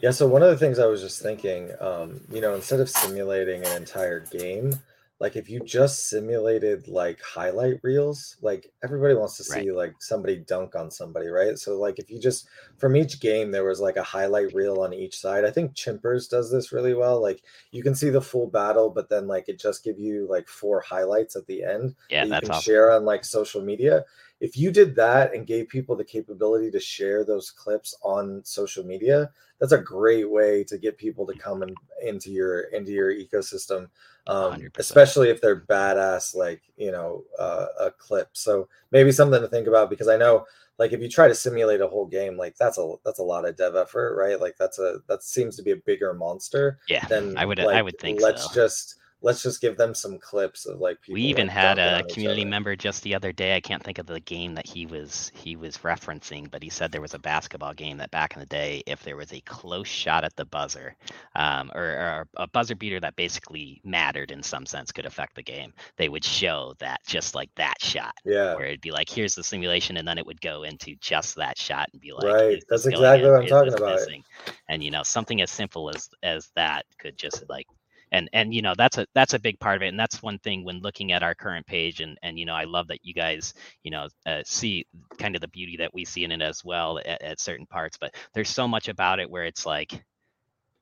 Yeah, so one of the things I was just thinking, um, you know, instead of simulating an entire game, like if you just simulated like highlight reels, like everybody wants to see right. like somebody dunk on somebody, right? So like if you just from each game there was like a highlight reel on each side. I think Chimpers does this really well. Like you can see the full battle, but then like it just give you like four highlights at the end yeah, that you can awesome. share on like social media if you did that and gave people the capability to share those clips on social media that's a great way to get people to come in, into your into your ecosystem um, especially if they're badass like you know uh, a clip. So maybe something to think about because i know like if you try to simulate a whole game like that's a that's a lot of dev effort right? Like that's a that seems to be a bigger monster yeah than i would like, i would think let's so. just let's just give them some clips of like we even like had a community member just the other day i can't think of the game that he was he was referencing but he said there was a basketball game that back in the day if there was a close shot at the buzzer um, or, or, a buzzer beater that basically mattered in some sense could affect the game they would show that just like that shot yeah. where it'd be like here's the simulation and then it would go into just that shot and be like right that's exactly what i'm talking about. and you know something as simple as as that could just like and and you know that's a that's a big part of it and that's one thing when looking at our current page and and you know i love that you guys you know uh, see kind of the beauty that we see in it as well at, at certain parts but there's so much about it where it's like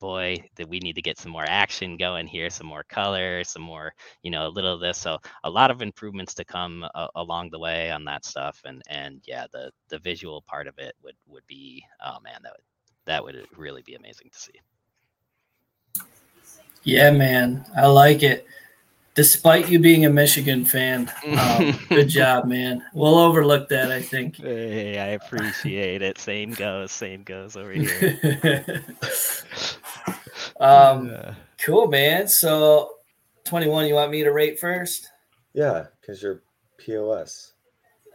boy that we need to get some more action going here some more color some more you know a little of this so a lot of improvements to come uh, along the way on that stuff and and yeah the the visual part of it would would be oh man that would that would really be amazing to see yeah, man, I like it. Despite you being a Michigan fan, um, good job, man. We'll overlook that, I think. Hey, I appreciate it. Same goes, same goes over here. um, yeah. cool, man. So, twenty-one. You want me to rate first? Yeah, because you're POS.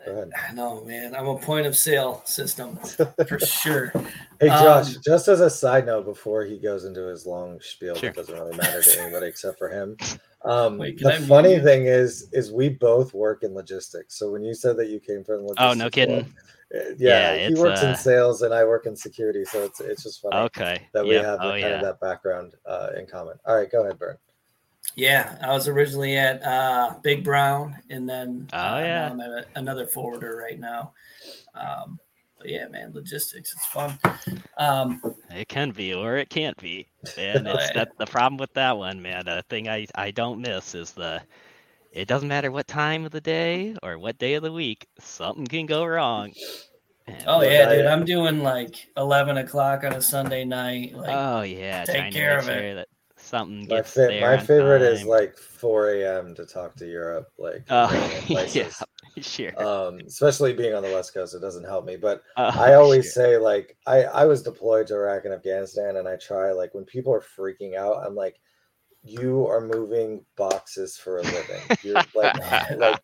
Go ahead. I know, man. I'm a point of sale system for sure. Hey, Josh, um, just as a side note, before he goes into his long spiel, sure. that doesn't really matter to anybody except for him. Um, Wait, the funny thing is, is we both work in logistics. So when you said that you came from logistics, oh no kidding. Eh, yeah, yeah he works uh... in sales and I work in security, so it's it's just funny. Okay, that we yep. have oh, kind yeah. of that background uh, in common. All right, go ahead, Burn. Yeah, I was originally at uh, Big Brown, and then oh yeah, I'm at another forwarder right now. Um, but yeah, man, logistics, it's fun. Um, it can be, or it can't be, and it's that the problem with that one, man. The thing I I don't miss is the. It doesn't matter what time of the day or what day of the week, something can go wrong. And oh yeah, dude! I'm doing like 11 o'clock on a Sunday night. Like, oh yeah, take care of it. That, something my, fa- my favorite time. is like 4 a.m. to talk to Europe. Like, oh, yeah, sure. Um, especially being on the West Coast, it doesn't help me. But oh, I always sure. say, like, I, I was deployed to Iraq and Afghanistan, and I try, like, when people are freaking out, I'm like, you are moving boxes for a living. You're like, like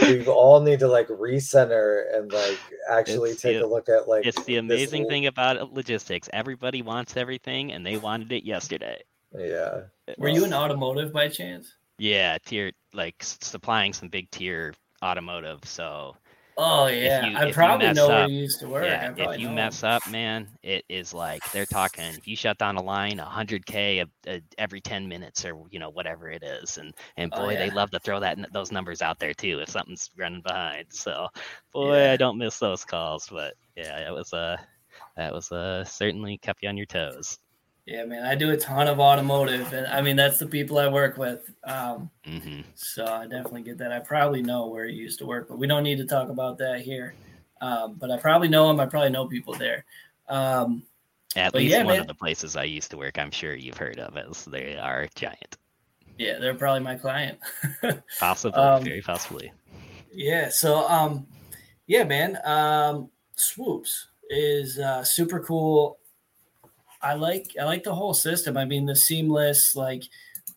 we all need to like recenter and like actually it's take the, a look at like it's the amazing thing about logistics everybody wants everything and they wanted it yesterday yeah. Were you in automotive by chance? Yeah, tier like supplying some big tier automotive. So Oh yeah, you, I probably know up, where you used to work. Yeah, if you mess up, man, it is like they're talking. If you shut down a line, 100k a, a, every 10 minutes, or you know whatever it is, and and oh, boy, oh, yeah. they love to throw that those numbers out there too if something's running behind. So, boy, yeah. I don't miss those calls. But yeah, it was uh that was uh certainly kept you on your toes. Yeah, man, I do a ton of automotive, and I mean that's the people I work with. Um, mm-hmm. So I definitely get that. I probably know where he used to work, but we don't need to talk about that here. Um, but I probably know him. I probably know people there. Um, At least yeah, one man. of the places I used to work, I'm sure you've heard of, as they are giant. Yeah, they're probably my client. possibly, um, very possibly. Yeah. So, um, yeah, man. Um, swoops is uh, super cool I like I like the whole system. I mean, the seamless like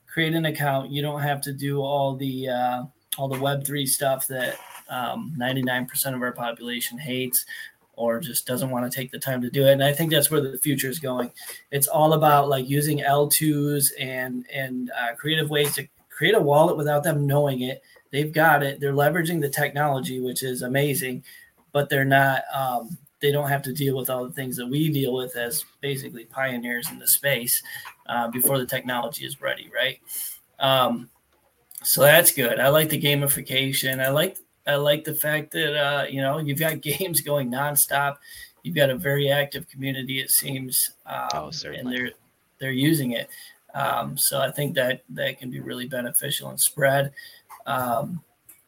create an account. You don't have to do all the uh, all the Web three stuff that ninety nine percent of our population hates or just doesn't want to take the time to do it. And I think that's where the future is going. It's all about like using L2s and and uh, creative ways to create a wallet without them knowing it. They've got it. They're leveraging the technology, which is amazing, but they're not um, they don't have to deal with all the things that we deal with as basically pioneers in the space uh, before the technology is ready, right? Um, so that's good. I like the gamification. I like I like the fact that uh, you know you've got games going nonstop. You've got a very active community. It seems, um, oh, certainly. and they're they're using it. Um, so I think that that can be really beneficial and spread. Um,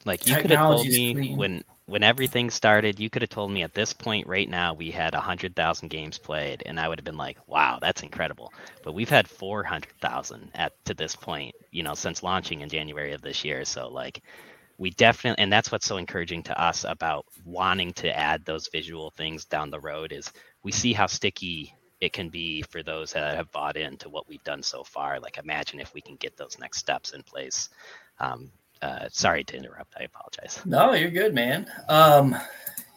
like you could have told me clean. when when everything started, you could have told me at this point right now we had 100,000 games played, and I would have been like, wow, that's incredible. But we've had 400,000 at to this point, you know, since launching in January of this year. So, like, we definitely, and that's what's so encouraging to us about wanting to add those visual things down the road is we see how sticky it can be for those that have bought into what we've done so far. Like, imagine if we can get those next steps in place. Um, uh, sorry to interrupt. I apologize. No, you're good, man. Um,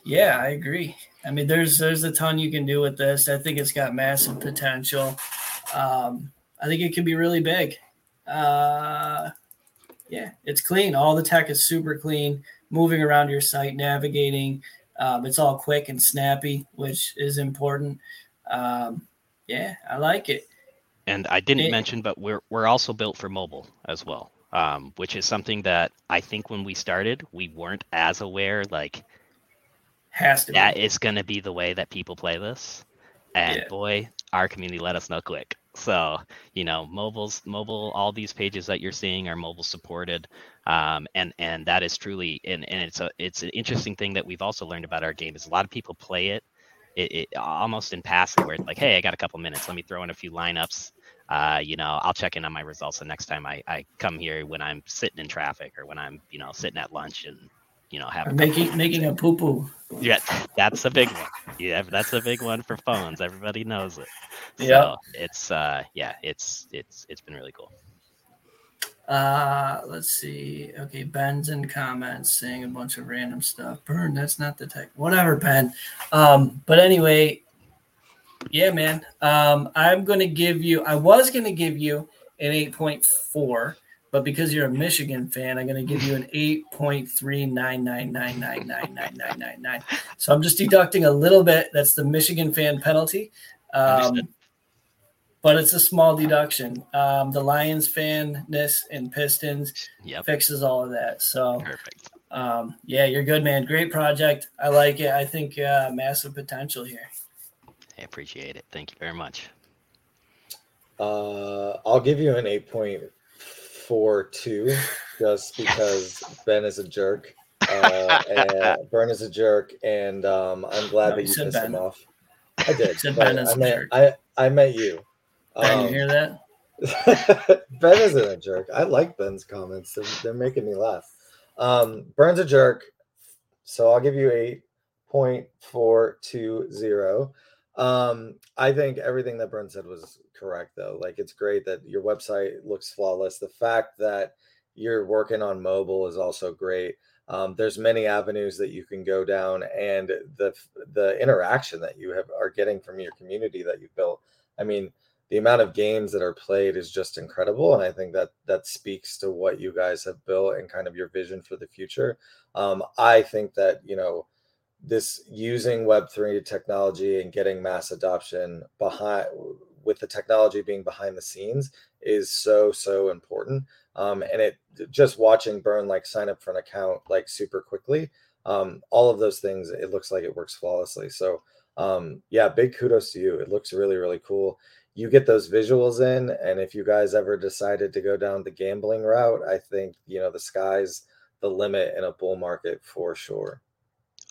yeah, I agree. I mean, there's there's a ton you can do with this. I think it's got massive potential. Um, I think it can be really big. Uh, yeah, it's clean. All the tech is super clean. Moving around your site, navigating, um, it's all quick and snappy, which is important. Um, yeah, I like it. And I didn't it, mention, but we're we're also built for mobile as well um, which is something that I think when we started, we weren't as aware. Like, has to that be. is going to be the way that people play this. And yeah. boy, our community let us know quick. So you know, mobiles, mobile, all these pages that you're seeing are mobile supported, um, and and that is truly and and it's a it's an interesting thing that we've also learned about our game is a lot of people play it, it, it almost in passing where it's like, hey, I got a couple minutes, let me throw in a few lineups, uh, you know, I'll check in on my results the next time I, I come here when I'm sitting in traffic or when I'm, you know, sitting at lunch and, you know, having making making a poo poo. Yeah, that's a big one. Yeah, that's a big one for phones. Everybody knows it. Yeah, it's uh, yeah, it's it's it's been really cool. Uh, let's see. Okay, Ben's in comments saying a bunch of random stuff. Burn, that's not the tech. Whatever, Ben. Um, but anyway, yeah, man. Um, I'm going to give you, I was going to give you an 8.4, but because you're a Michigan fan, I'm going to give you an 8.399999999. So I'm just deducting a little bit. That's the Michigan fan penalty. Um, but it's a small deduction. Um, the Lions fanness and Pistons yep. fixes all of that. So perfect. Um, yeah, you're good, man. Great project. I like it. I think uh, massive potential here. I appreciate it. Thank you very much. Uh, I'll give you an 8.42 just because Ben is a jerk. Uh, and Burn is a jerk, and um, I'm glad no, that you pissed ben. him off. I did. ben is I, meant, I, I met you. Ben, um, you hear that? ben isn't a jerk. I like Ben's comments. They're, they're making me laugh. Um, Burn's a jerk, so I'll give you 8.420. Um, I think everything that Burn said was correct, though. Like, it's great that your website looks flawless. The fact that you're working on mobile is also great. Um, there's many avenues that you can go down, and the the interaction that you have are getting from your community that you've built. I mean, the amount of games that are played is just incredible and i think that that speaks to what you guys have built and kind of your vision for the future um, i think that you know this using web3 technology and getting mass adoption behind with the technology being behind the scenes is so so important. Um, and it just watching burn like sign up for an account like super quickly um, all of those things it looks like it works flawlessly. So um, yeah big kudos to you. It looks really really cool. You get those visuals in and if you guys ever decided to go down the gambling route i think you know the sky's the limit in a bull market for sure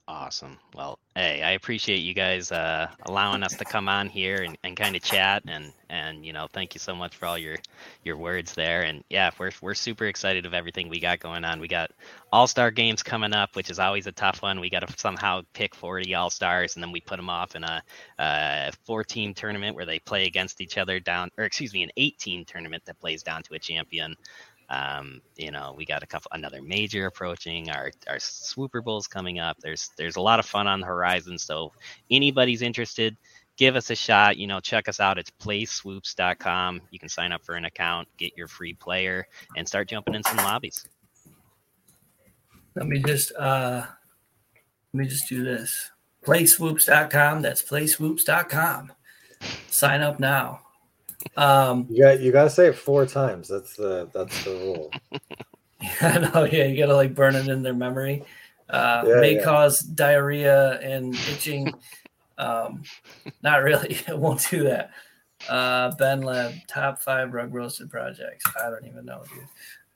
Awesome. Well, hey, I appreciate you guys uh, allowing us to come on here and, and kind of chat and and you know thank you so much for all your your words there and yeah we're we're super excited of everything we got going on. We got All Star games coming up, which is always a tough one. We got to somehow pick 40 All Stars and then we put them off in a, a four team tournament where they play against each other down or excuse me an 18 tournament that plays down to a champion. Um, you know, we got a couple another major approaching. Our our swooper bowls coming up. There's there's a lot of fun on the horizon. So anybody's interested, give us a shot. You know, check us out. It's playswoops.com. You can sign up for an account, get your free player, and start jumping in some lobbies. Let me just uh let me just do this. Playswoops.com. That's playswoops.com. Sign up now. Um, you got you got to say it four times. That's the that's the rule. I know. Yeah, you got to like burn it in their memory. Uh, yeah, may yeah. cause diarrhea and itching. um, not really. It won't do that. Uh, ben Lab top five rug roasted projects. I don't even know, dude.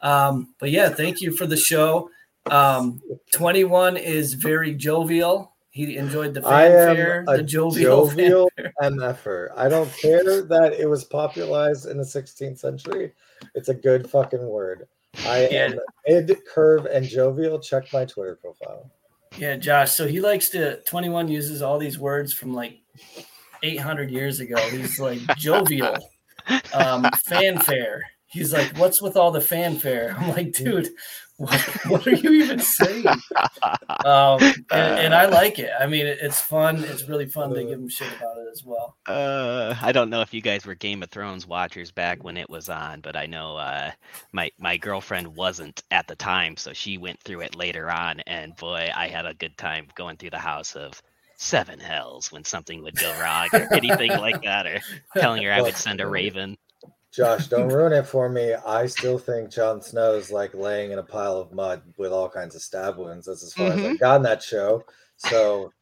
Um, but yeah, thank you for the show. Um, 21 is very jovial. He enjoyed the fanfare, the jovial, jovial MFer. I don't care that it was popularized in the 16th century. It's a good fucking word. I yeah. am mid curve and jovial. Check my Twitter profile. Yeah, Josh. So he likes to 21 uses all these words from like 800 years ago. He's like jovial, um, fanfare. He's like, what's with all the fanfare? I'm like, dude, what, what are you even saying? um, and, and, I like it. I mean, it, it's fun. It's really fun to give them shit about it as well. Uh, I don't know if you guys were Game of Thrones watchers back when it was on, but I know uh, my my girlfriend wasn't at the time, so she went through it later on, and boy, I had a good time going through the house of seven hells when something would go wrong or anything like that, or telling her I would send a raven. Josh, don't ruin it for me. I still think Jon Snow's like laying in a pile of mud with all kinds of stab wounds. That's as far mm-hmm. as I got in that show. So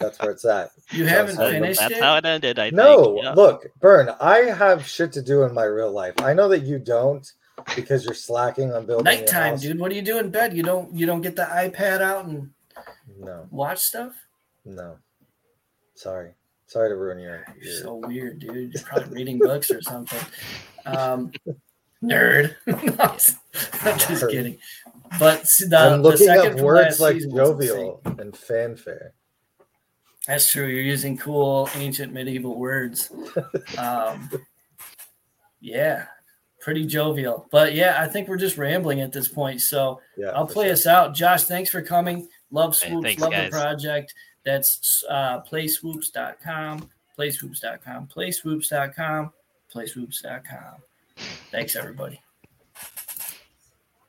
that's where it's at. You haven't finished That's it? how it ended. I no, think, yeah. look, Burn. I have shit to do in my real life. I know that you don't because you're slacking on building. Nighttime, dude. What do you do in bed? You don't. You don't get the iPad out and no watch stuff. No, sorry. Sorry to ruin your. You're your... so weird, dude. You're probably reading books or something. Um, nerd. I'm just kidding. But the, I'm looking up words like jovial and fanfare. That's true. You're using cool ancient medieval words. Um, yeah, pretty jovial. But yeah, I think we're just rambling at this point. So yeah, I'll play sure. us out. Josh, thanks for coming. Love swoops. Hey, thanks, love guys. the project. That's uh, playswoops.com, playswoops.com, playswoops.com, playswoops.com. Thanks, everybody.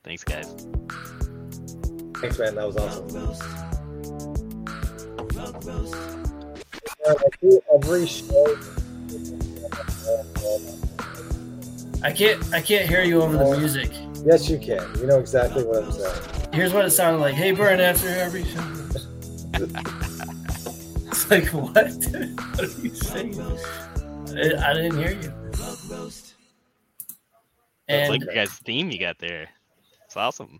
Thanks, guys. Thanks, man. That was awesome. I do every show. I can't. I can't hear you over the music. Yes, you can. You know exactly what I'm saying. Here's what it sounded like. Hey, Burn, after every show. like, what? what are you saying? I didn't hear you. And, it's like your guys' theme you got there. It's awesome.